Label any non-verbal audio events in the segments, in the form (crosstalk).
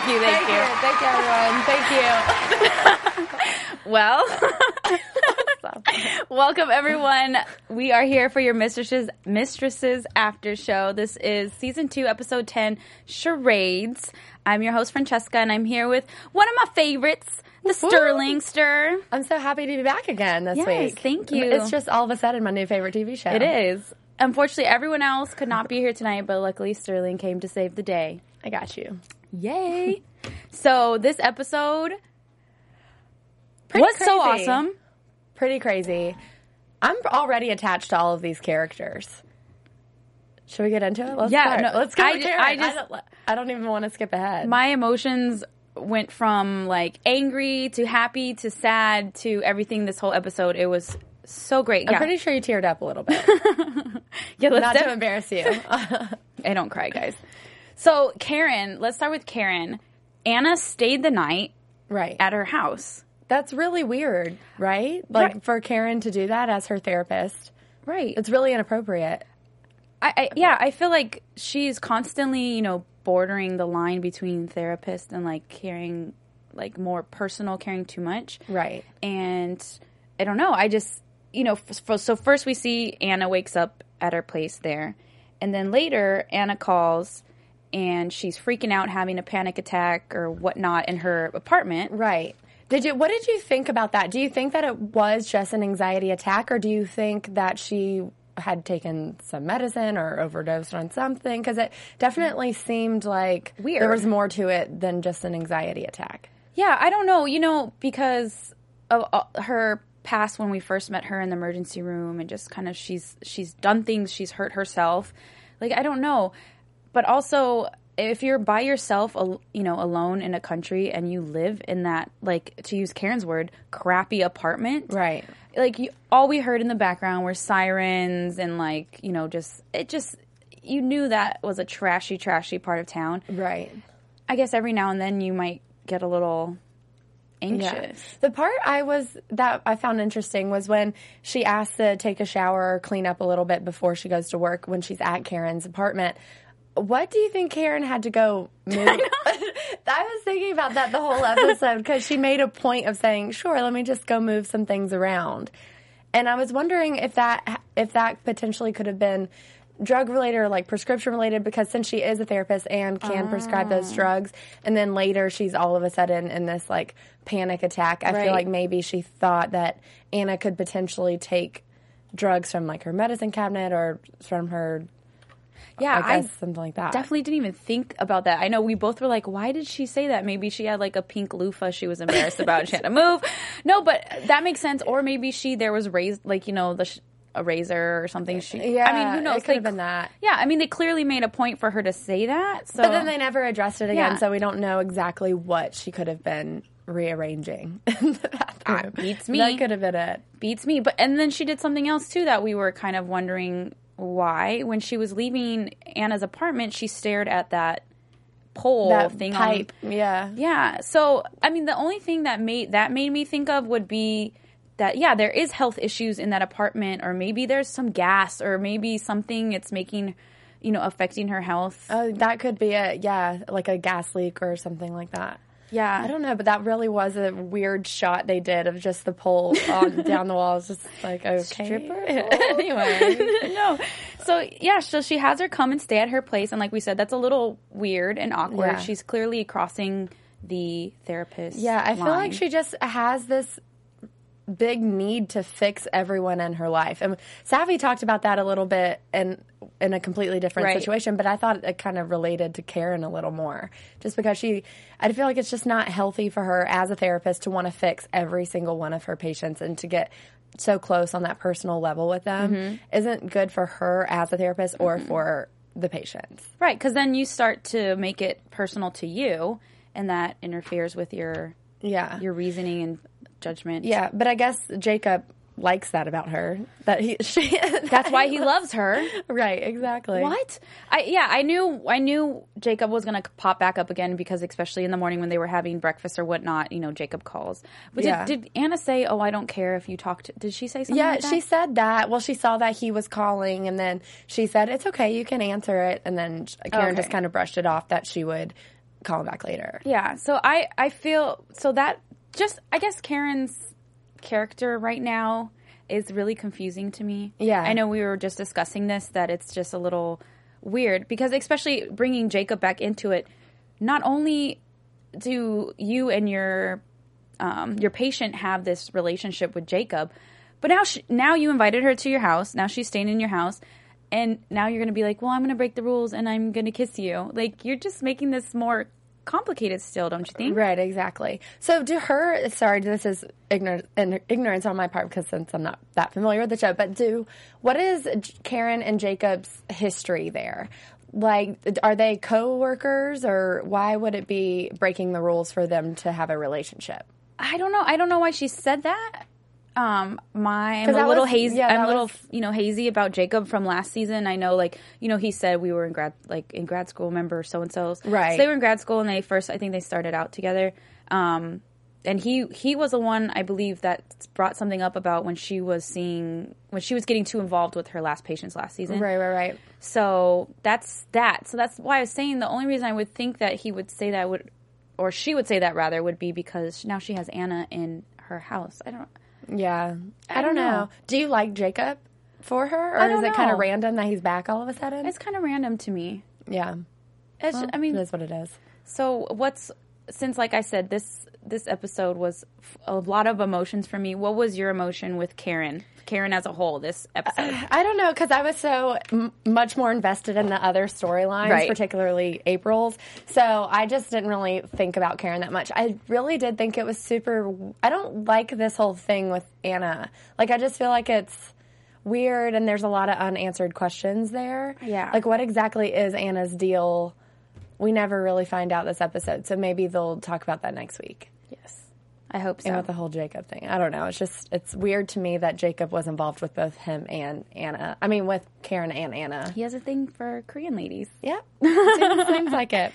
Thank you, thank, Thank you. you. Thank you, everyone. Thank you. (laughs) Well, (laughs) welcome everyone. We are here for your mistresses mistresses after show. This is season two, episode ten, charades. I'm your host Francesca, and I'm here with one of my favorites, the Sterling Stir. I'm so happy to be back again this Yes, week. thank you. It's just all of a sudden my new favorite TV show. It is. Unfortunately, everyone else could not be here tonight, but luckily Sterling came to save the day. I got you. Yay! so this episode Pretty was so awesome. Pretty crazy. I'm already attached to all of these characters. Should we get into it? Let's Yeah, no, let's go. I ju-. I just- don't, I don't even want to skip ahead. my emotions went from like angry to happy to sad to everything this whole episode. It was so great. I'm yeah. pretty sure you teared up a little bit. (laughs) yeah, let's Not def- to embarrass you. (laughs) I don't cry, guys. So Karen, let's start with Karen. Anna stayed the night right. at her house. That's really weird, right? Like Right. for Karen to do that as her therapist. Right. It's really inappropriate. I, I yeah, I feel like she's constantly, you know, bordering the line between therapist and like caring like more personal, caring too much. Right. and I don't know. I just, you know, f- f- so first we see Anna wakes up at her place there, and then later Anna calls and she's freaking out, having a panic attack or whatnot in her apartment. Right. Did you? What did you think about that? Do you think that it was just an anxiety attack, or do you think that she had taken some medicine or overdosed on something? Because it definitely seemed like Weird. there was more to it than just an anxiety attack. Yeah, I don't know, you know, because of uh, her past when we first met her in the emergency room and just kind of she's she's done things, she's hurt herself. Like I don't know. But also if you're by yourself, you know, alone in a country and you live in that like to use Karen's word, crappy apartment. Right. Like you, all we heard in the background were sirens and like, you know, just it just you knew that was a trashy trashy part of town. Right. I guess every now and then you might get a little anxious. The part I was that I found interesting was when she asked to take a shower or clean up a little bit before she goes to work when she's at Karen's apartment. What do you think Karen had to go (laughs) move? (laughs) I, was thinking about that the whole episode because she made a point of saying, "Sure, let me just go move some things around," and I was wondering if that if that potentially could have been drug related or like prescription related because since she is a therapist and can prescribe Ah. those drugs and then later she's all of a sudden in this like panic attack i Right. feel like maybe she thought that anna could potentially take drugs from like her medicine cabinet or from her Yeah, I I something like that. definitely didn't even think about that. I know we both were like, why did she say that? Maybe she had like a pink loofah she was embarrassed about. She had to move. (laughs) No, but that makes sense. Or maybe she there was raised like you know the. Sh- a razor or something. She, Yeah, I mean, who knows? it could have been that. Yeah, I mean, they clearly made a point for her to say that. So, But then they never addressed it again, Yeah. so we don't know exactly what she could have been rearranging (laughs) bathroom. beats me. That could have been it. beats me. But and then she did something else too that we were kind of wondering why. When she was leaving Anna's apartment, she stared at that pole That thing on- pipe. yeah. Yeah. So, I mean, the only thing that made that made me think of would be that yeah, there is health issues in that apartment, or maybe there's some gas, or maybe something it's making, you know, affecting her health. Oh, that could be it. Yeah, like a gas leak or something like that. Yeah. I don't know, but that really was a weird shot they did of just the pole on (laughs) down the wall. It's just like okay. Stripper (laughs) anyway, no. So yeah, so she has her come and stay at her place, and like we said, that's a little weird and awkward. Yeah. She's clearly crossing the therapist. yeah, I feel like she just has this big need to fix everyone in her life. And Savi talked about that a little bit in in a completely different Right. situation, but I thought it kind of related to Karen a little more. Just because she I feel like it's just not healthy for her as a therapist to want to fix every single one of her patients and to get so close on that personal level with them Mm-hmm. isn't good for her as a therapist or for the patients. right because then you start to make it personal to you, and that interferes with your Yeah. your reasoning and judgment. yeah, but I guess Jacob likes that about her. That he (laughs) she That's why he (laughs) loves her. Right, exactly. What? I yeah, I knew I knew Jacob was gonna pop back up again because especially in the morning when they were having breakfast or whatnot, you know, Jacob calls. But Yeah. did, did Anna say, "Oh, I don't care if you talked? Did she say something? Yeah, like that? she said that. Well, she saw that he was calling, and then she said, "It's okay, you can answer it." And then Karen Okay. just kind of brushed it off that she would call him back later. Yeah. So I I feel so that just I guess Karen's character right now is really confusing to me. Yeah. I know we were just discussing this that it's just a little weird because especially bringing Jacob back into it, not only do you and your um, your patient have this relationship with Jacob, but now she, now you invited her to your house. Now she's staying in your house. And now you're going to be like, well, I'm going to break the rules and I'm going to kiss you. Like, you're just making this more complicated still, don't you think? Right, exactly. So, do her, sorry, this is ignorance, ignorance on my part because since I'm not that familiar with the show, but do, what is Karen and Jacob's history there? Like, are they co workers or why would it be breaking the rules for them to have a relationship? I don't know. I don't know why she said that. Um, my I'm a little was- hazy. yeah, I'm a little, was- you know, hazy about Jacob from last season. I know, like, you know, he said we were in grad, like in grad school. Remember so and so's, Right. So they were in grad school, and they first, I think, they started out together. Um, and he he was the one I believe that brought something up about when she was seeing when she was getting too involved with her last patients last season. Right, right, right. So that's that. So that's why I was saying the only reason I would think that he would say that would, or she would say that rather, would be because now she has Anna in her house. I don't. Yeah. I, I don't know. know. Do you like Jacob for her? Or is it kind of random that he's back all of a sudden? It's kind of random to me. yeah. It's, I mean, It is what it is. so what's since like I said this this episode was a lot of emotions for me. What was your emotion with Karen? Karen as a whole this episode. (sighs) I don't know because I was so m- much more invested in the other storylines, Right. particularly April's. So I just didn't really think about Karen that much. I really did think it was super. I don't like this whole thing with Anna. Like I just feel like it's weird and there's a lot of unanswered questions there. Yeah. Like what exactly is Anna's deal? We never really find out this episode, so maybe they'll talk about that next week. yes, I hope so. And with the whole Jacob thing, I don't know. It's just it's weird to me that Jacob was involved with both him and Anna. I mean, with Karen and Anna. he has a thing for Korean ladies. Yep, (laughs) seems, seems (laughs) like it.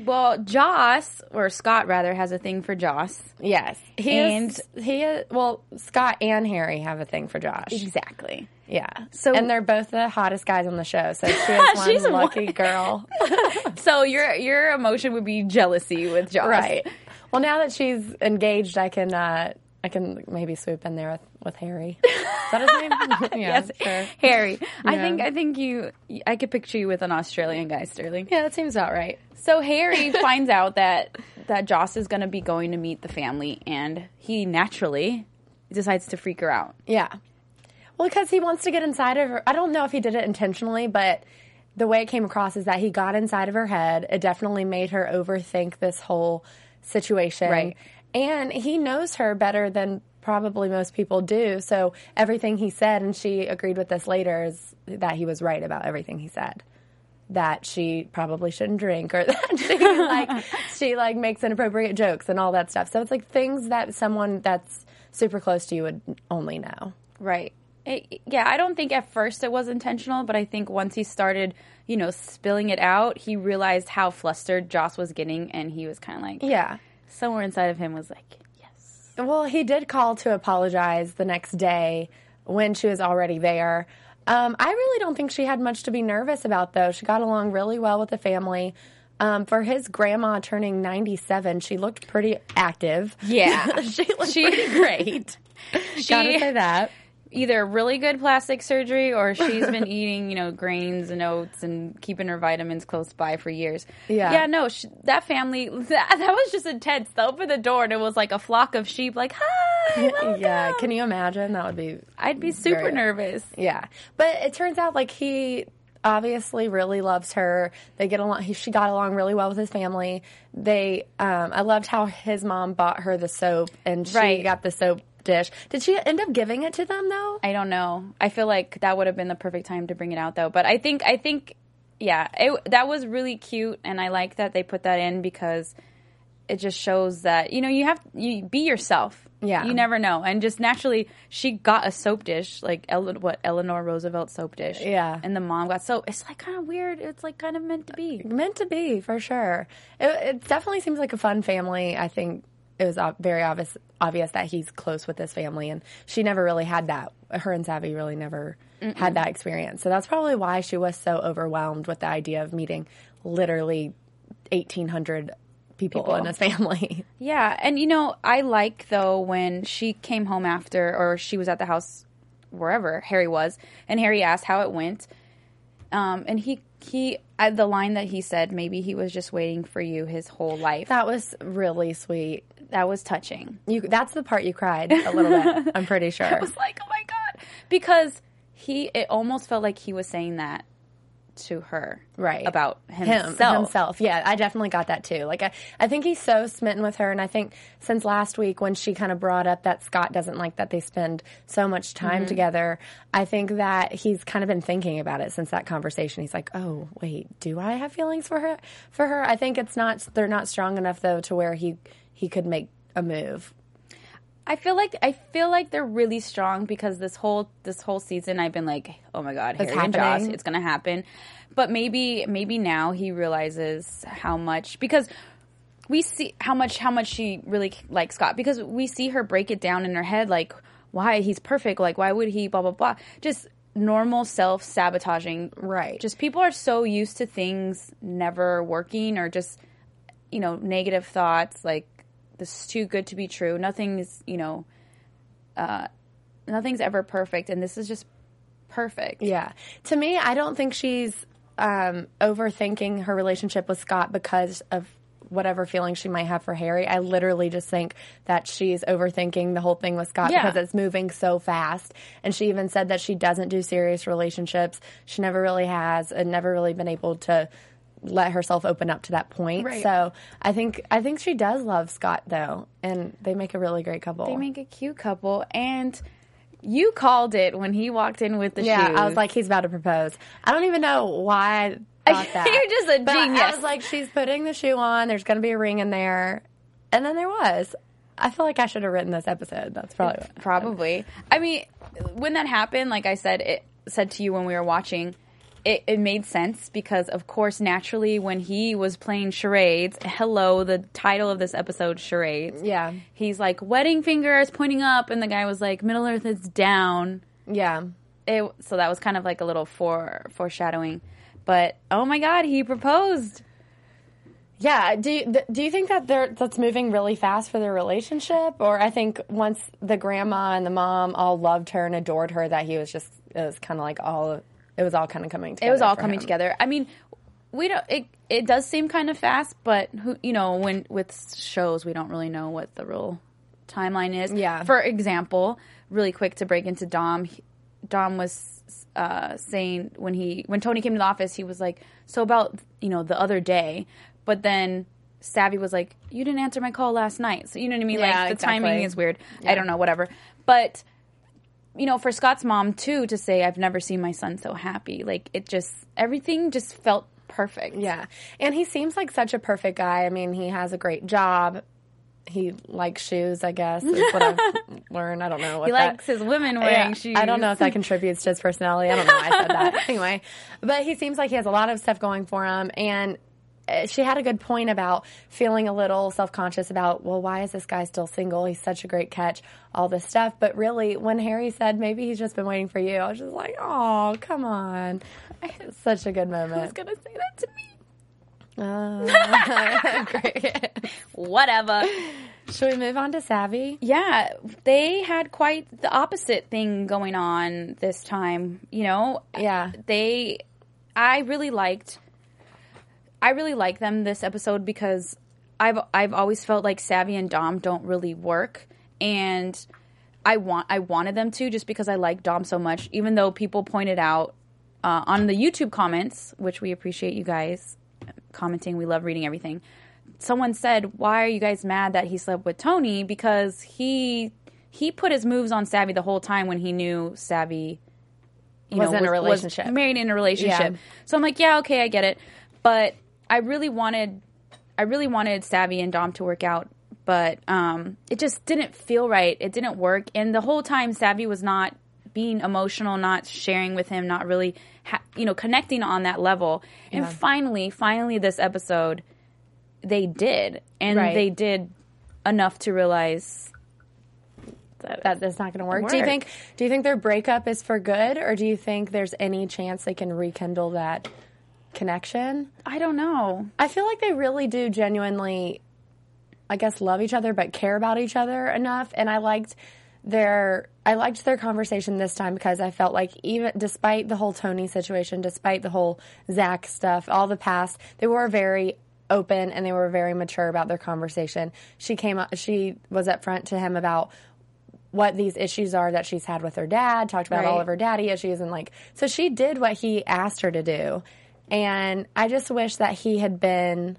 Well, Joss or Scott rather has a thing for Joss. Yes, he And- is. He is. Well, Scott and Harry have a thing for Joss. Exactly. Yeah. So- and they're both the hottest guys on the show. So she (laughs) one She's one. lucky girl. (laughs) So your your emotion would be jealousy with Joss, right. Well, now that she's engaged, I can. Uh, I can maybe swoop in there with, with Harry. Is that his name? (laughs) yeah, Yes, sure. Harry. I think I think you. I could picture you with an Australian guy, Sterling. Yeah, that seems about right. So Harry (laughs) finds out that that Joss is going to be going to meet the family, and he naturally decides to freak her out. Yeah. Well, because he wants to get inside of her. I don't know if he did it intentionally, but the way it came across is that he got inside of her head. It definitely made her overthink this whole situation. Right. And he knows her better than probably most people do. So everything he said, and she agreed with this later, is that he was right about everything he said. That she probably shouldn't drink, or (laughs) that she like (laughs) she like makes inappropriate jokes and all that stuff. So it's like things that someone that's super close to you would only know. Right. It, yeah, I don't think at first it was intentional, but I think once he started, you know, spilling it out, he realized how flustered Joss was getting, and he was kind of like, Yeah. Somewhere inside of him was like, yes. Well, he did call to apologize the next day when she was already there. Um, I really don't think she had much to be nervous about, though. She got along really well with the family. Um, for his grandma turning 97, she looked pretty active. Yeah. (laughs) she looked She- pretty (laughs) great. Gotta say that. Either really good plastic surgery or she's been (laughs) eating, you know, grains and oats and keeping her vitamins close by for years. Yeah. Yeah, no, sh that family, (laughs) that, that was just intense. They opened the door and it was like a flock of sheep, like, hi, welcome." (laughs) Yeah, can you imagine? That would be I'd be super Very- nervous. Yeah, but it turns out like he obviously really loves her. They get along. He, she got along really well with his family. They, um, I loved how his mom bought her the soap, and she Right. got the soap dish. Did she end up giving it to them though? I don't know. I feel like that would have been the perfect time to bring it out though. But I think I think yeah, it, that was really cute and I like that they put that in because it just shows that you know you have you be yourself. Yeah. You never know. And just naturally she got a soap dish like Ele- what Eleanor Roosevelt soap dish. Yeah. And the mom got soap. It's like kind of weird. It's like kind of meant to be. Meant to be for sure. It, it definitely seems like a fun family. I think it was very obvious obvious that he's close with this family, and she never really had that. Her and Savi really never had that experience. So that's probably why she was so overwhelmed with the idea of meeting literally eighteen hundred people, People. in his family. (laughs) Yeah, and you know, I like though when she came home after, or she was at the house, wherever Harry was, and Harry asked how it went, um, and he he the line that he said, maybe he was just waiting for you his whole life. That was really sweet. Was touching. You that's the part you cried a little bit. (laughs) I'm pretty sure. I was like, oh my god, because he it almost felt like he was saying that to her, right about him himself. himself yeah i definitely got that too like I, I think he's so smitten with her and i think since last week when she kind of brought up that scott doesn't like that they spend so much time Mm-hmm. together i think that he's kind of been thinking about it since that conversation he's like oh wait do i have feelings for her for her i think it's not they're not strong enough though to where he he could make a move I feel like I feel like they're really strong because this whole this whole season I've been like, oh my god, It's Harry and Joss, it's gonna happen. But maybe maybe now he realizes how much because we see how much how much she really likes Scott because we see her break it down in her head like why he's perfect like why would he blah blah blah just normal self sabotaging Right. just people are so used to things never working or just you know negative thoughts like this is too good to be true nothing's you know uh nothing's ever perfect and this is just perfect Yeah. To me, I don't think she's um, overthinking her relationship with Scott because of whatever feelings she might have for Harry. I literally just think that she's overthinking the whole thing with Scott Yeah. because it's moving so fast. And she even said that she doesn't do serious relationships. She never really has and never really been able to let herself open up to that point. Right. So I think I think she does love Scott though, and they make a really great couple. they make a cute couple and you called it when he walked in with the Yeah, shoes I was like, he's about to propose. I don't even know why I (laughs) that. You're just a But I- I was like, she's putting the shoe on. There's going to be a ring in there, and then there was. I feel like I should have written this episode. That's probably what. Probably. I mean, when that happened, like I said, it said to you when we were watching, it, it made sense because, of course, naturally, when he was playing charades, hello, the title of this episode, charades. Yeah. He's like wedding fingers pointing up, and the guy was like Middle Earth is down. Yeah. It, so that was kind of like a little fore foreshadowing. But oh my God, he proposed. Yeah. Do you, th- do you think that they're, that's moving really fast for their relationship? Or I think once the grandma and the mom all loved her and adored her, that he was just, it was kind of like all, it was all kind of coming together. it was all coming him. together. I mean, we don't. It it does seem kind of fast, but who you know when with shows we don't really know what the real timeline is. Yeah. For example, really quick to break into Dom, Dom was uh, saying when he when Tony came to the office, he was like, "So about you know the other day," but then Savi was like, "You didn't answer my call last night," so you know what I mean. Yeah, like the exactly. timing is weird. I don't know, whatever. But you know, for Scott's mom too to say, "I've never seen my son so happy," like it just everything just felt perfect. Yeah. And he seems like such a perfect guy. I mean, he has a great job. He likes shoes, I guess, is what I've (laughs) learned. I don't know what He that- likes his women wearing Yeah, shoes. I don't know if that contributes to his personality. I don't know why I said that. (laughs) Anyway, but he seems like he has a lot of stuff going for him. And she had a good point about feeling a little self conscious about, well, why is this guy still single? He's such a great catch, all this stuff. But really, when Harry said maybe he's just been waiting for you, I was just like, oh, come on. (laughs) Such a good moment. was gonna say that to me. Uh, (laughs) great. Whatever. Should we move on to Savi? Yeah, they had quite the opposite thing going on this time. You know, Yeah. they. I really liked. I really like them this episode because I've I've always felt like Savi and Dom don't really work, and I want I wanted them to just because I like Dom so much. Even though people pointed out uh, on the YouTube comments, which we appreciate you guys commenting, we love reading everything. Someone said, "Why are you guys mad that he slept with Tony? Because he he put his moves on Savi the whole time when he knew Savi." You Was in a relationship. married in a relationship. Yeah. So I'm like, yeah, okay, I get it. But I really wanted, I really wanted Savi and Dom to work out, but um, it just didn't feel right. It didn't work, and the whole time Savi was not being emotional, not sharing with him, not really, ha- you know, connecting on that level. And finally, finally, this episode, they did, and Right. they did enough to realize that, that that's not going to work. Do you think? Do you think their breakup is for good, or do you think there's any chance they can rekindle that connection? I don't know. I feel like they really do genuinely, I guess, love each other, but care about each other enough. And I liked their I liked their conversation this time because I felt like even despite the whole Tony situation, despite the whole Zach stuff, all the past, they were very open and they were very mature about their conversation. She came up, she was upfront to him about what these issues are that she's had with her dad, talked about all of her daddy issues and like so she did what he asked her to do. And I just wish that he had been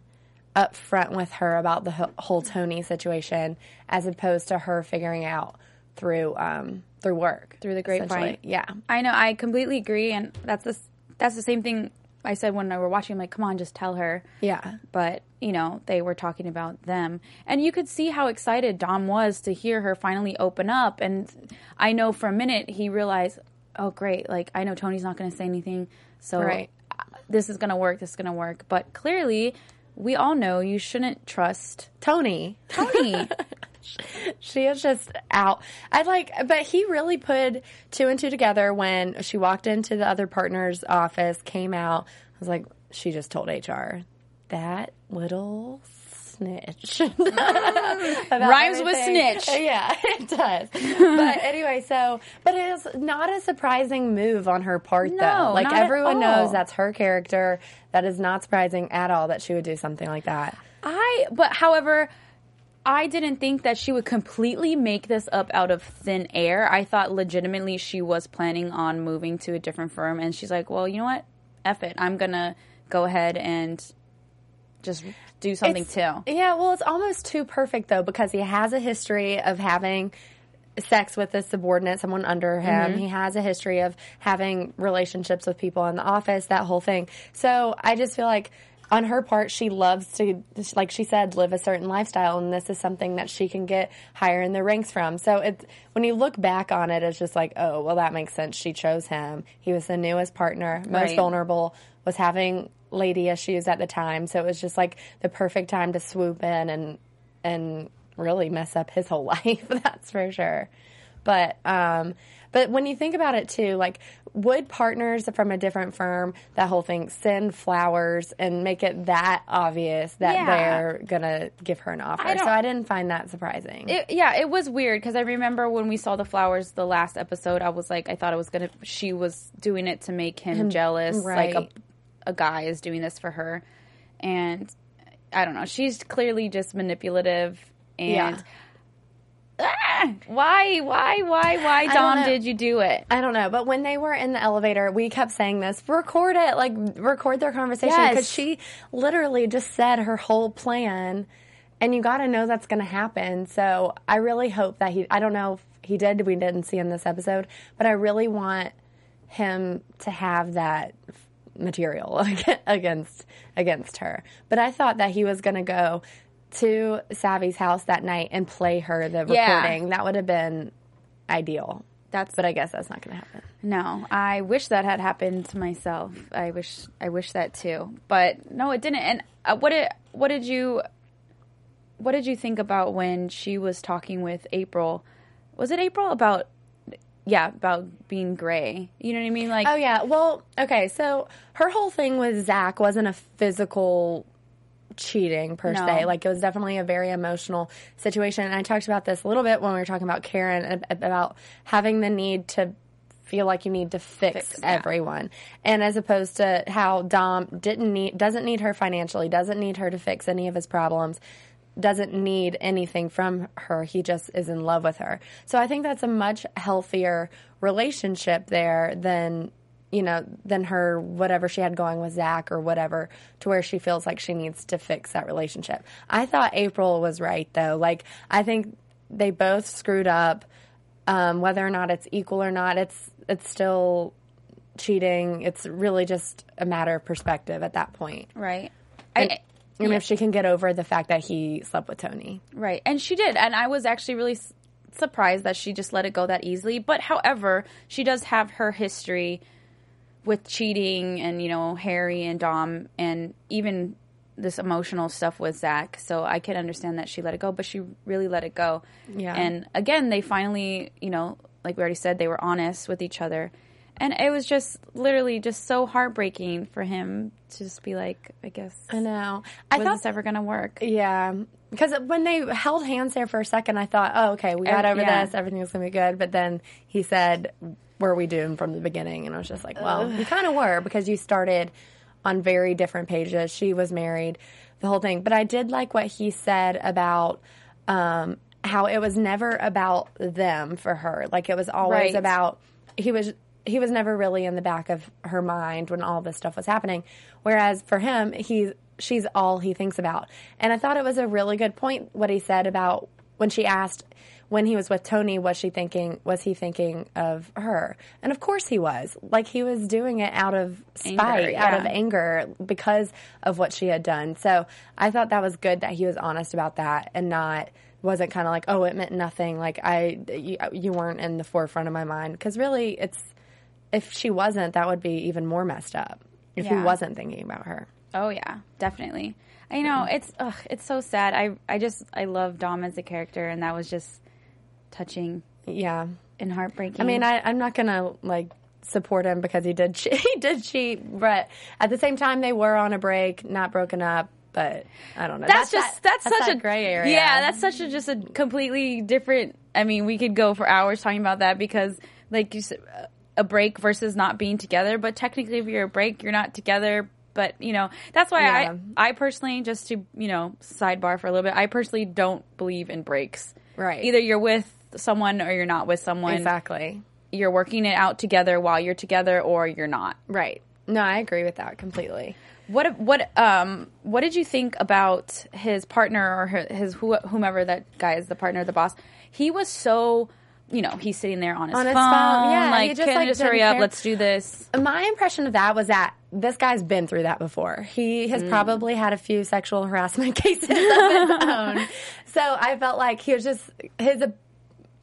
upfront with her about the whole Tony situation as opposed to her figuring out through um through work. Through the grapevine. Yeah. I know. I completely agree, and that's the that's the same thing I said when I were watching. I'm like, come on, just tell her. Yeah. But you know, they were talking about them, and you could see how excited Dom was to hear her finally open up. And I know for a minute he realized, oh great, like I know Tony's not going to say anything, so Right. This is going to work. This is going to work. But clearly, we all know you shouldn't trust Tony. Tony. (laughs) She is just out. I like, but he really put two and two together when she walked into the other partner's office, came out. I was like, she just told HR that little snitch. (laughs) Rhymes with snitch. (laughs) Yeah, it does. (laughs) but anyway, so, but it is not a surprising move on her part, No, though. Like everyone knows that's her character. That is not surprising at all that she would do something like that. I, but however, I didn't think that she would completely make this up out of thin air. I thought legitimately she was planning on moving to a different firm, and she's like, well, you know what? F it. I'm going to go ahead and just do something It's- too. Yeah, well, it's almost too perfect though because he has a history of having sex with a subordinate, someone under him. Mm-hmm. He has a history of having relationships with people in the office, that whole thing. So I just feel like on her part, she loves to, like she said, live a certain lifestyle, and this is something that she can get higher in the ranks from. So it's when you look back on it, it's just like, oh, well, that makes sense. She chose him. He was the newest partner, most Right. vulnerable, was having lady issues at the time, so it was just like the perfect time to swoop in and and really mess up his whole (laughs) life. That's for sure. But um, but when you think about it too, like would partners from a different firm, that whole thing, send flowers and make it that obvious that Yeah. they're gonna give her an offer? I so I didn't find that surprising. It, yeah, it was weird because I remember when we saw the flowers the last episode, I was like, I thought it was gonna. She was doing it to make him, jealous, like right. a, a guy is doing this for her, and I don't know. She's clearly just manipulative, and Yeah. ah, why, why, why, why, Dom, did you do it? I don't know, but when they were in the elevator, we kept saying this: record it, like record their conversation, Yes. because she literally just said her whole plan, and you got to know that's going to happen. So I really hope that he. I don't know if he did. We didn't see in this episode, but I really want him to have that material (laughs) against against her. But I thought that he was going to go to Savi's house that night and play her the Yeah. recording. That would have been ideal. That's But I guess that's not going to happen. No, I wish that had happened to myself. I wish I wish that too. But no, it didn't. And uh, what did what did you what did you think about when she was talking with April? Was it April about yeah, about being gray? You know what I mean? Like Oh yeah. Well, okay. So her whole thing with Zach wasn't a physical cheating per No. se. Like it was definitely a very emotional situation. And I talked about this a little bit when we were talking about Karen about having the need to feel like you need to fix, Fix, everyone. And as opposed to how Dom didn't need doesn't need her financially, doesn't need her to fix any of his problems. Doesn't need anything from her. He just is in love with her. So I think that's a much healthier relationship there than you know, than her whatever she had going with Zach or whatever, to where she feels like she needs to fix that relationship. I thought April was right though. Like I think they both screwed up. Um, whether or not it's equal or not, it's it's still cheating. It's really just a matter of perspective at that point. right. I, and if she can get over the fact that he slept with Tony. Right. And she did. And I was actually really s- surprised that she just let it go that easily. But however, she does have her history with cheating and, you know, Harry and Dom and even this emotional stuff with Zach. So I can understand that she let it go, but she really let it go. Yeah. And again, they finally, you know, like we already said, they were honest with each other. And it was just literally just so heartbreaking for him to just be like, I guess, I know. I was thought this ever going to work? Yeah, because when they held hands there for a second, I thought, oh, okay, we got over yeah. this. Everything's gonna be good. But then he said, "Were we doomed from the beginning?" And I was just like, well, you kind of were because you started on very different pages. She was married, the whole thing. But I did like what he said about. Um, how it was never about them for her. Like it was always Right. about he was he was never really in the back of her mind when all this stuff was happening. Whereas for him, he's she's all he thinks about. And I thought it was a really good point what he said about when she asked when he was with Tony, was she thinking was he thinking of her? And of course he was. Like he was doing it out of spite, Anger, out yeah. of anger because of what she had done. So I thought that was good that he was honest about that and not wasn't kind of like, oh, it meant nothing. Like I, you, you weren't in the forefront of my mind because really, it's if she wasn't, that would be even more messed up. If he wasn't thinking about her. Oh yeah, definitely. I know it's ugh, it's so sad. I I just I love Dom as a character, and that was just touching Yeah. and heartbreaking. I mean, I, I'm not gonna like support him because he did (laughs) che- he did cheat, but at the same time, they were on a break, not broken up. But I don't know. that's, just that- that's, such that a gray area. Yeah, that's such a just a completely different. I mean, we could go for hours talking about that because, like you said, a break versus not being together. But technically, if you're a break, you're not together. But you know, that's why Yeah. I I personally just to you know sidebar for a little bit. I personally don't believe in breaks. Right. Either you're with someone or you're not with someone. exactly You're working it out together while you're together, or you're not. right. No, I agree with that completely. What what um what did you think about his partner or his, his who, whomever that guy is the partner the boss? He was so you know he's sitting there on his, On his phone, phone, yeah, like just, can like, you just hurry up, care. let's do this. My impression of that was that this guy's been through that before. He Mm. has probably had a few sexual harassment (laughs) cases of his (laughs) own. So I felt like he was just his uh,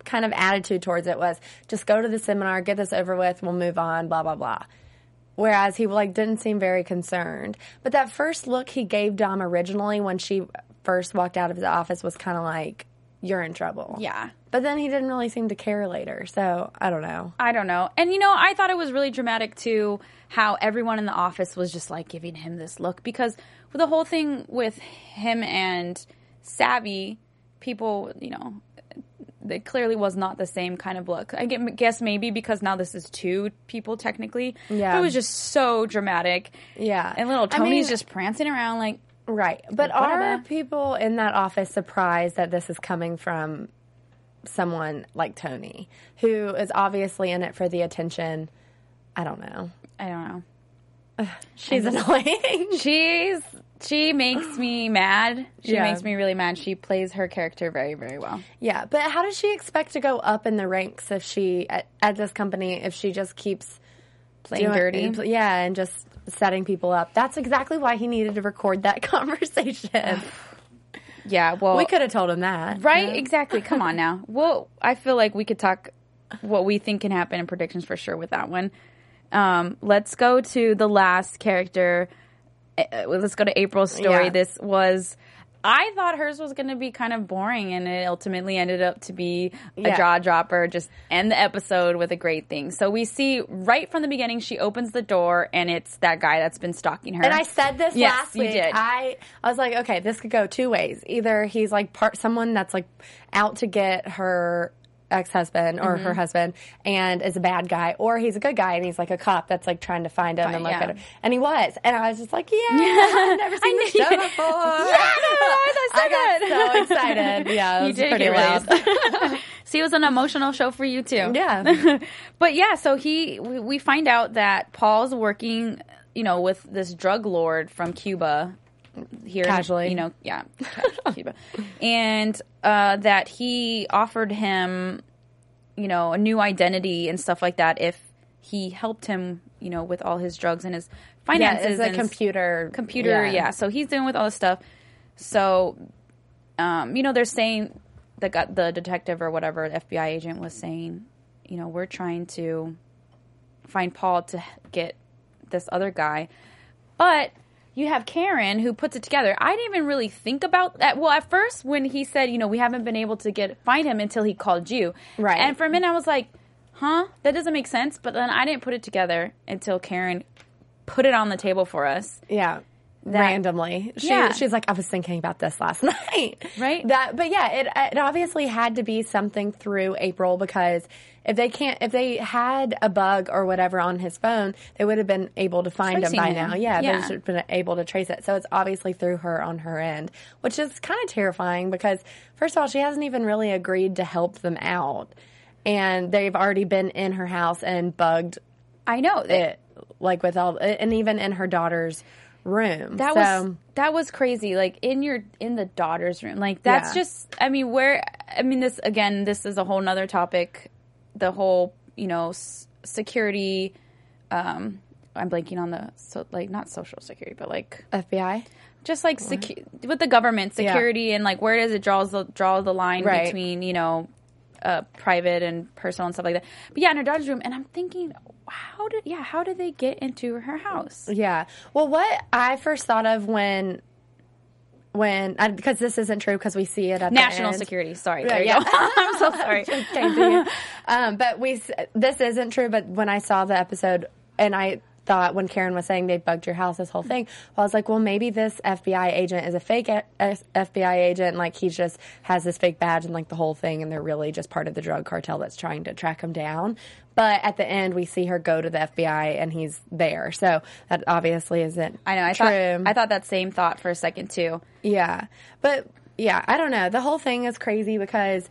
kind of attitude towards it was just go to the seminar, get this over with, we'll move on, blah blah blah. Whereas he like didn't seem very concerned. But that first look he gave Dom originally when she first walked out of his office was kind of like you're in trouble. Yeah. But then he didn't really seem to care later. So I don't know. I don't know. And you know, I thought it was really dramatic too how everyone in the office was just like giving him this look because the whole thing with him and Savi, people, you know, it clearly was not the same kind of look. I guess maybe because now this is two people technically. Yeah. But it was just so dramatic. Yeah. And little I Tony's mean- just prancing around like, Right. But whatever. are people in that office surprised that this is coming from someone like Tony, who is obviously in it for the attention. I don't know. I don't know. (sighs) She's annoying. (laughs) She's she makes me mad. She Yeah. makes me really mad. She plays her character very, very well. yeah, but how does she expect to go up in the ranks if she at, at this company if she just keeps Playing doing- dirty. Yeah, and just setting people up. That's exactly why he needed to record that (laughs) conversation. (sighs) Yeah, well, we could have told him that. right? Exactly. Come on now. (laughs) Well, I feel like we could talk what we think can happen in predictions for sure with that one. Um, let's go to the last character. Uh, let's go to April's story. Yeah. This was. I thought hers was going to be kind of boring, and it ultimately ended up to be a Yeah. jaw dropper. Just end the episode with a great thing. So we see right from the beginning, she opens the door, and it's that guy that's been stalking her. And I said this Yes, last week. did. I I was like, okay, this could go two ways. Either he's like part someone that's like out to get her ex-husband or Mm-hmm. her husband and is a bad guy or he's a good guy and he's like a cop that's like trying to find him and look yeah. at him and he was and i was just like yeah (laughs) i've never seen the show before Yeah, that's so I got good. so excited yeah (laughs) it You did pretty loud. (laughs) See, it was an emotional show for you too. yeah but yeah, so he we, we find out that Paul's working, you know, with this drug lord from Cuba here, Casually. you know, yeah, (laughs) and uh, that he offered him, you know, a new identity and stuff like that if he helped him, you know, with all his drugs and his yeah finances. it's a and computer computer yeah. so he's doing with all this stuff so um, you know they're saying that the detective or whatever the fbi agent was saying you know we're trying to find paul to get this other guy but you have karen who puts it together. I didn't even really think about that. Well at first when he said you know we haven't been able to get find him until he called you. Right. and for a minute i was like huh? That doesn't make sense. But then i didn't put it together until karen put it on the table for us. Yeah. Randomly. She, Yeah. She's like, I was thinking about this last (laughs) night. Right. That, but yeah, it, it obviously had to be something through April because if they can't, if they had a bug or whatever on his phone, they would have been able to find Tracing him by him. now. Yeah, Yeah. they should have been able to trace it. So it's obviously through her on her end, which is kind of terrifying because first of all, she hasn't even really agreed to help them out. And they've already been in her house and bugged i know it, like with all, and even in her daughter's room. that So- was that was crazy like in your in the daughter's room like that's Yeah. just i mean where i mean this again this is a whole nother topic the whole you know s- security um i'm blanking on the so like not social security but like FBI. just like secu- with the government Yeah. security and like where does it draws the draw the line Right. between you know uh, private and personal and stuff like that but yeah in her daughter's room and i'm thinking how did yeah how did they get into her house Yeah. Well, what I first thought of when when because this isn't true because we see it at national security sorry Yeah, there you yeah. go (laughs) i'm so (laughs) sorry um, but we this isn't true. But when I saw the episode and I thought when Karen was saying they bugged your house, this whole thing, well, I was like, well, maybe this FBI agent is a fake a- FBI agent. Like he just has this fake badge and like the whole thing, and they're really just part of the drug cartel that's trying to track him down. But at the end, we see her go to the FBI and he's there. So that obviously isn't. I know. I true. thought I thought that same thought for a second too. Yeah. But yeah, I don't know. The whole thing is crazy because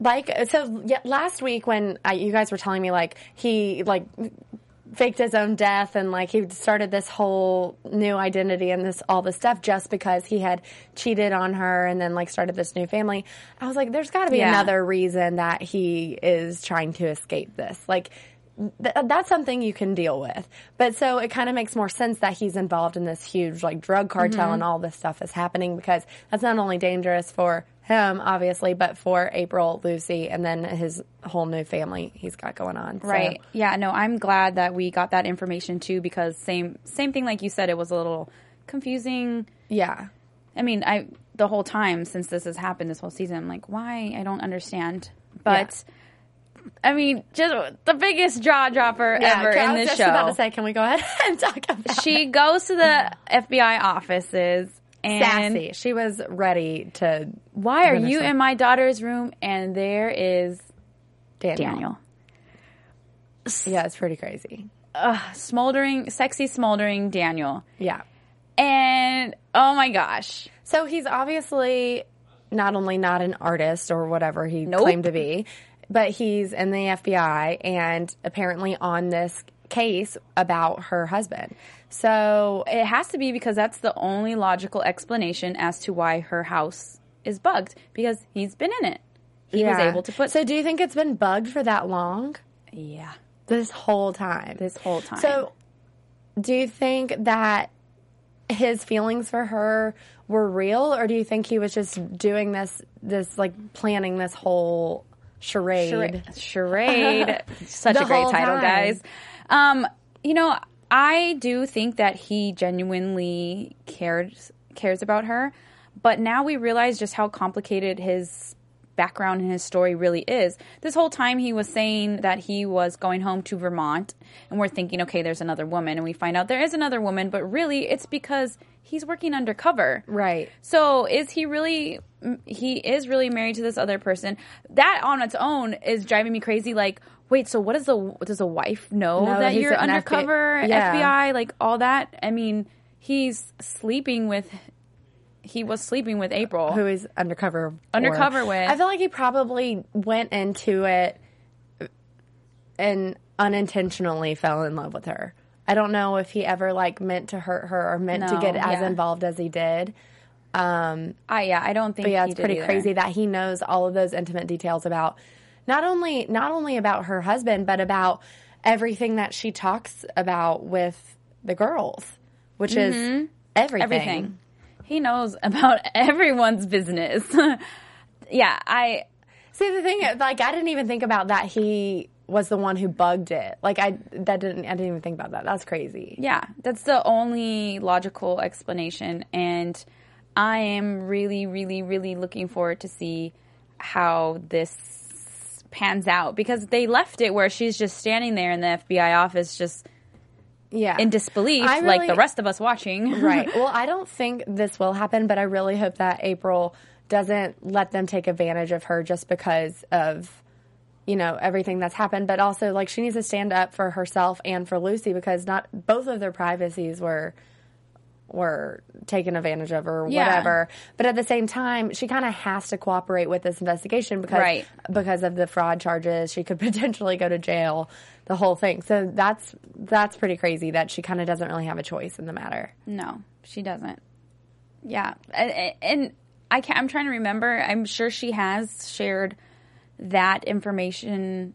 like so yeah, last week when I, you guys were telling me like he like faked his own death and like he started this whole new identity and this all this stuff just because he had cheated on her and then like started this new family. I was like there's got to be Yeah. another reason that he is trying to escape this. Like th- that's something you can deal with. But so it kind of makes more sense that he's involved in this huge like drug cartel Mm-hmm. and all this stuff is happening because that's not only dangerous for him, obviously, but for April, Lucy, and then his whole new family he's got going on. So- Right. Yeah, no, I'm glad that we got that information too because same same thing like you said it was a little confusing. Yeah. I mean, I the whole time since this has happened this whole season, I'm like, why? I don't understand. But I mean, just the biggest jaw dropper Yeah, ever in this just show. about to say, can we go ahead (laughs) and talk about she goes to the FBI offices and Sassy. She was ready to. why are you in my daughter's room? And there is Daniel. Daniel. Yeah, it's pretty crazy. Smoldering, sexy, smoldering Daniel. Yeah. And oh my gosh. So he's obviously not only not an artist or whatever he Nope. claimed to be, but he's in the FBI and apparently on this case about her husband. So It has to be because that's the only logical explanation as to why her house is bugged because he's been in it. He was able to put So do you think it's been bugged for that long? yeah This whole time. this whole time. So, do you think that his feelings for her were real, or do you think he was just doing this, this like planning this whole charade? charade, charade. (laughs) such The a great title, time. guys. Um, you know, I do think that he genuinely cares cares about her, but now we realize just how complicated his background and his story really is. This whole time he was saying that he was going home to Vermont and we're thinking okay there's another woman and we find out there is another woman but really it's because he's working undercover. Right. So is he really? He is really married to this other person. That on its own is driving me crazy. Like, wait, so what does the does a wife know No, that you're an FBI undercover yeah. FBI? Like all that. I mean, he's sleeping with. He was sleeping with April. who is undercover? Undercover with. I feel like he probably went into it and unintentionally fell in love with her. I don't know if he ever like meant to hurt her or meant to No, get as yeah. involved as he did. Um, I yeah, I don't think. but yeah, he it's pretty either. crazy that he knows all of those intimate details about not only not only about her husband, but about everything that she talks about with the girls, which is everything. Mm-hmm. Everything. He knows (laughs) about everyone's business. (laughs) yeah, I. See the thing, like I didn't even think about that. He was the one who bugged it. Like I that didn't I didn't even think about that. That's crazy. Yeah, that's the only logical explanation. And I am really, really, really looking forward to see how this pans out because they left it where she's just standing there in the FBI office, just Yeah. in disbelief, I like the rest of us watching. (laughs) right. Well, I don't think this will happen, but I really hope that April doesn't let them take advantage of her just because of you know everything that's happened but also like she needs to stand up for herself and for Lucy because not both of their privacies were were taken advantage of or Yeah. whatever but at the same time she kind of has to cooperate with this investigation because Right. because of the fraud charges she could (laughs) potentially go to jail the whole thing so that's that's pretty crazy that she kind of doesn't really have a choice in the matter No, she doesn't. Yeah, and, and I can I'm trying to remember. I'm sure she has shared that information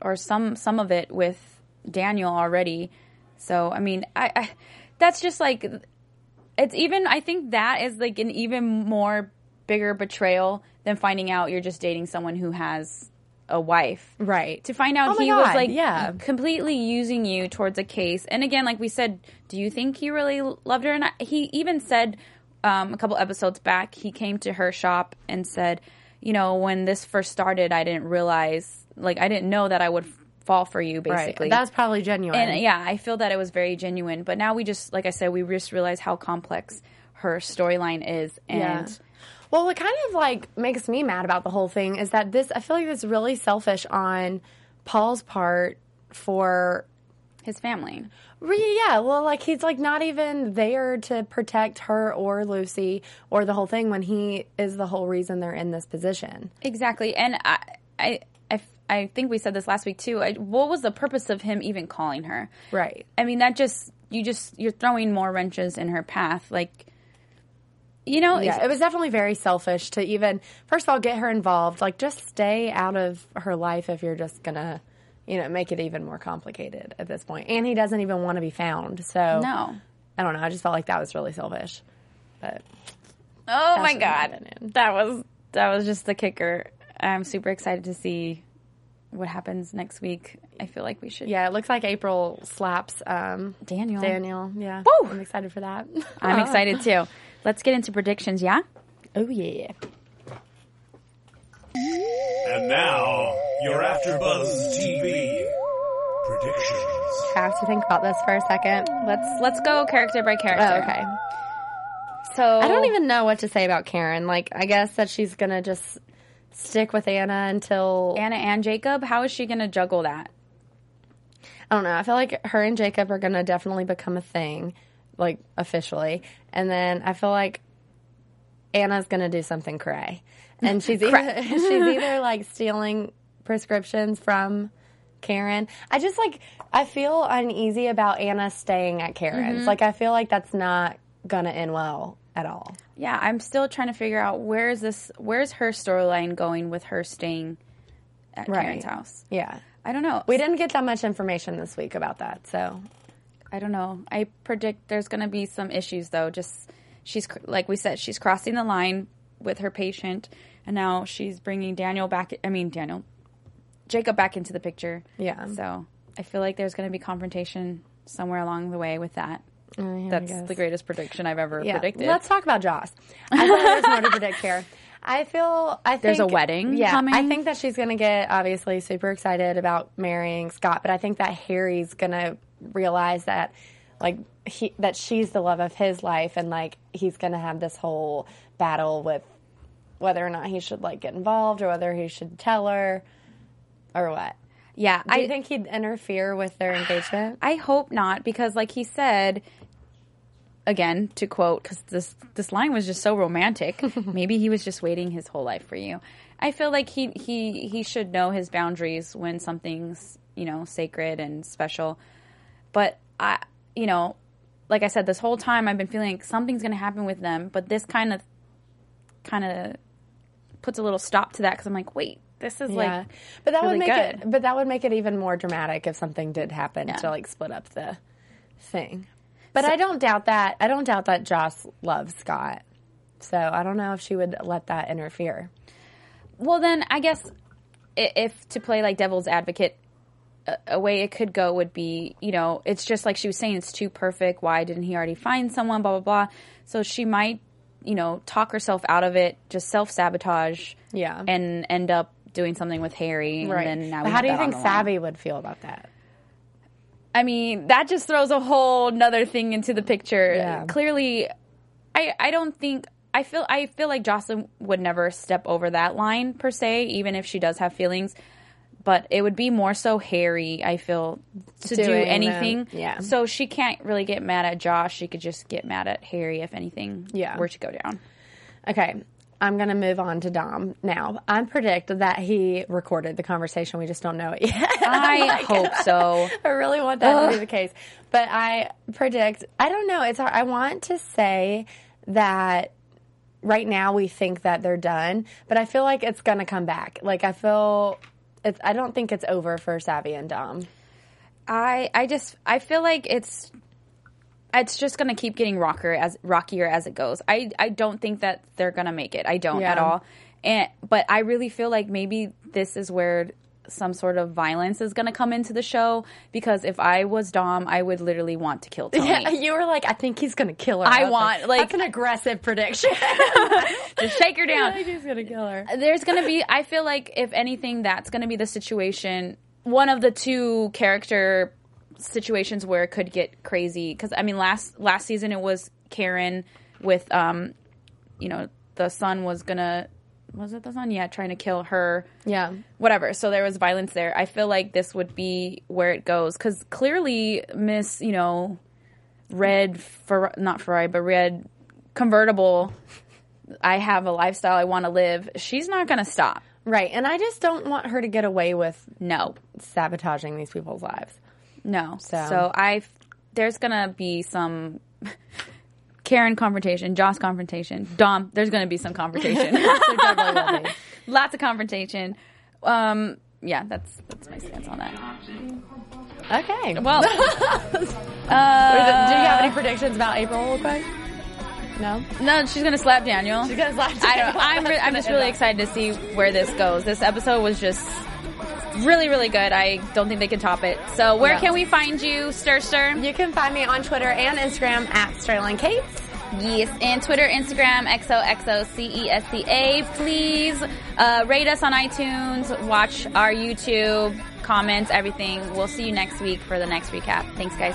or some some of it with Daniel already. So I mean, I, I that's just like it's even. I think that is like an even more bigger betrayal than finding out you're just dating someone who has a wife right to find out Oh he was like yeah. completely using you towards a case. And again, like we said, do you think he really loved her? And I, he even said um, a couple episodes back, he came to her shop and said, you know, when this first started, I didn't realize, like, I didn't know that I would fall for you, basically. Right. That's probably genuine. and yeah, I feel that it was very genuine. But now we just, like I said, we just realize how complex her storyline is. And Yeah. Well, what kind of like makes me mad about the whole thing is that this, I feel like it's really selfish on Paul's part for, his family. re- yeah, well, like he's like not even there to protect her or Lucy or the whole thing when he is the whole reason they're in this position. Exactly, and I, I, I, think we said this last week too. I, what was the purpose of him even calling her? Right. I mean, that just you just you're throwing more wrenches in her path. Like, you know, Yeah, it was definitely very selfish to even, first of all, get her involved. Like, just stay out of her life if you're just gonna, you know, make it even more complicated at this point. And he doesn't even want to be found. So, no. I don't know. I just felt like that was really selfish. But Oh my god, that was that was just the kicker. I'm super excited to see what happens next week. I feel like we should. yeah, it looks like April slaps um, Daniel. Daniel. Yeah, Woo! I'm excited for that. (laughs) I'm excited too. Let's get into predictions. Yeah. Oh yeah. And now, your AfterBuzz TV predictions. I have to think about this for a second. Let's let's go character by character. Oh, okay. So I don't even know what to say about Karen. Like, I guess that she's gonna just stick with Anna until Anna and Jacob. How is she going to juggle that? I don't know. I feel like her and Jacob are going to definitely become a thing, like officially. And then I feel like Anna's going to do something cray. And (laughs) she's either, (laughs) she's either like stealing prescriptions from Karen. I just like, I feel uneasy about Anna staying at Karen's. Mm-hmm. Like, I feel like that's not going to end well at all. Yeah, I'm still trying to figure out where is this where's her storyline going with her staying at Right. Karen's house. Yeah. I don't know. We didn't get that much information this week about that. So, I don't know. I predict there's going to be some issues though. Just she's like we said, she's crossing the line with her patient, and now she's bringing Daniel back. I mean Daniel, Jacob back into the picture. Yeah. So I feel like there's going to be confrontation somewhere along the way with that. That's the greatest prediction I've ever yeah. predicted. Let's talk about Joss. I feel there's more to (laughs) predict here. I feel I think There's a wedding Yeah, coming? I think that she's going to get obviously super excited about marrying Scott, but I think that Harry's going to realize that like he that she's the love of his life, and like he's going to have this whole battle with whether or not he should like get involved or whether he should tell her or what. yeah, Do I think he'd interfere with their engagement? I hope not because, like he said, again to quote, because this this line was just so romantic. (laughs) maybe he was just waiting his whole life for you. I feel like he he he should know his boundaries when something's you know sacred and special. But I, you know, like I said, this whole time I've been feeling like something's going to happen with them. But this kind of kind of puts a little stop to that because I'm like, wait, this is yeah, like but that really would make good. it. But that would make it even more dramatic if something did happen Yeah. to like split up the thing. But I don't doubt that. I don't doubt that Joss loves Scott. So I don't know if she would let that interfere. Well, then I guess if to play like devil's advocate, a, a way it could go would be, you know, it's just like she was saying, it's too perfect. Why didn't he already find someone? Blah blah blah. So she might, you know, talk herself out of it, just self sabotage, Yeah. and end up doing something with Harry. And then now But how do you think the line. Savi would feel about that? I mean, that just throws a whole nother thing into the picture. Yeah. Clearly, I I don't think I feel I feel like Jocelyn would never step over that line per se, even if she does have feelings. But it would be more so Harry. I feel to do anything. yeah. So she can't really get mad at Joss. She could just get mad at Harry if anything Yeah. were to go down. Okay. I'm going to move on to Dom now. I predict that he recorded the conversation. We just don't know it yet. (laughs) I hope so. (laughs) I really want that to be the case. But I predict, I don't know. It's hard. I want to say that right now we think that they're done, but I feel like it's going to come back. Like, I feel, it's, I don't think it's over for Savi and Dom. I I just I feel like it's it's just gonna keep getting rocker as rockier as it goes. I I don't think that they're gonna make it. I don't Yeah. at all. And but I really feel like maybe this is where some sort of violence is gonna come into the show because if I was Dom, I would literally want to kill (laughs) Tony. Yeah, you were like, I think he's going to kill her. I was want, like- that's an aggressive prediction. (laughs) Just shake her (laughs) I down. think he's going to kill her. there's gonna be i feel like if anything that's gonna be the situation one of the two character situations where it could get crazy. Because i mean last last season it was karen with um you know the son was gonna was it the son? Yeah trying to kill her. Yeah. whatever. So there was violence there. I feel like this would be where it goes. Because clearly miss you know red for not Ferrari but red convertible i have a lifestyle i want to live she's not gonna stop. Right. And I just don't want her to get away with no. sabotaging these people's lives. No So- so, i there's gonna be some (laughs) karen confrontation joss confrontation dom there's gonna be some confrontation There definitely will be. lots of confrontation um yeah that's that's my stance on that Okay. well (laughs) (laughs) Do you have any predictions about April real quick? No? no she's gonna slap daniel She's gonna slap I Daniel. don't. I'm. Re- I'm just really excited to see where this goes. This episode was just really, really good. I don't think they can top it. So, where can we find you, Stir Stir? You can find me on Twitter and Instagram at Sterling Cates. Yes, and Twitter, Instagram, XOXOCESCA. Please uh, rate us on iTunes, watch our YouTube, comments, everything. We'll see you next week for the next recap. Thanks, guys.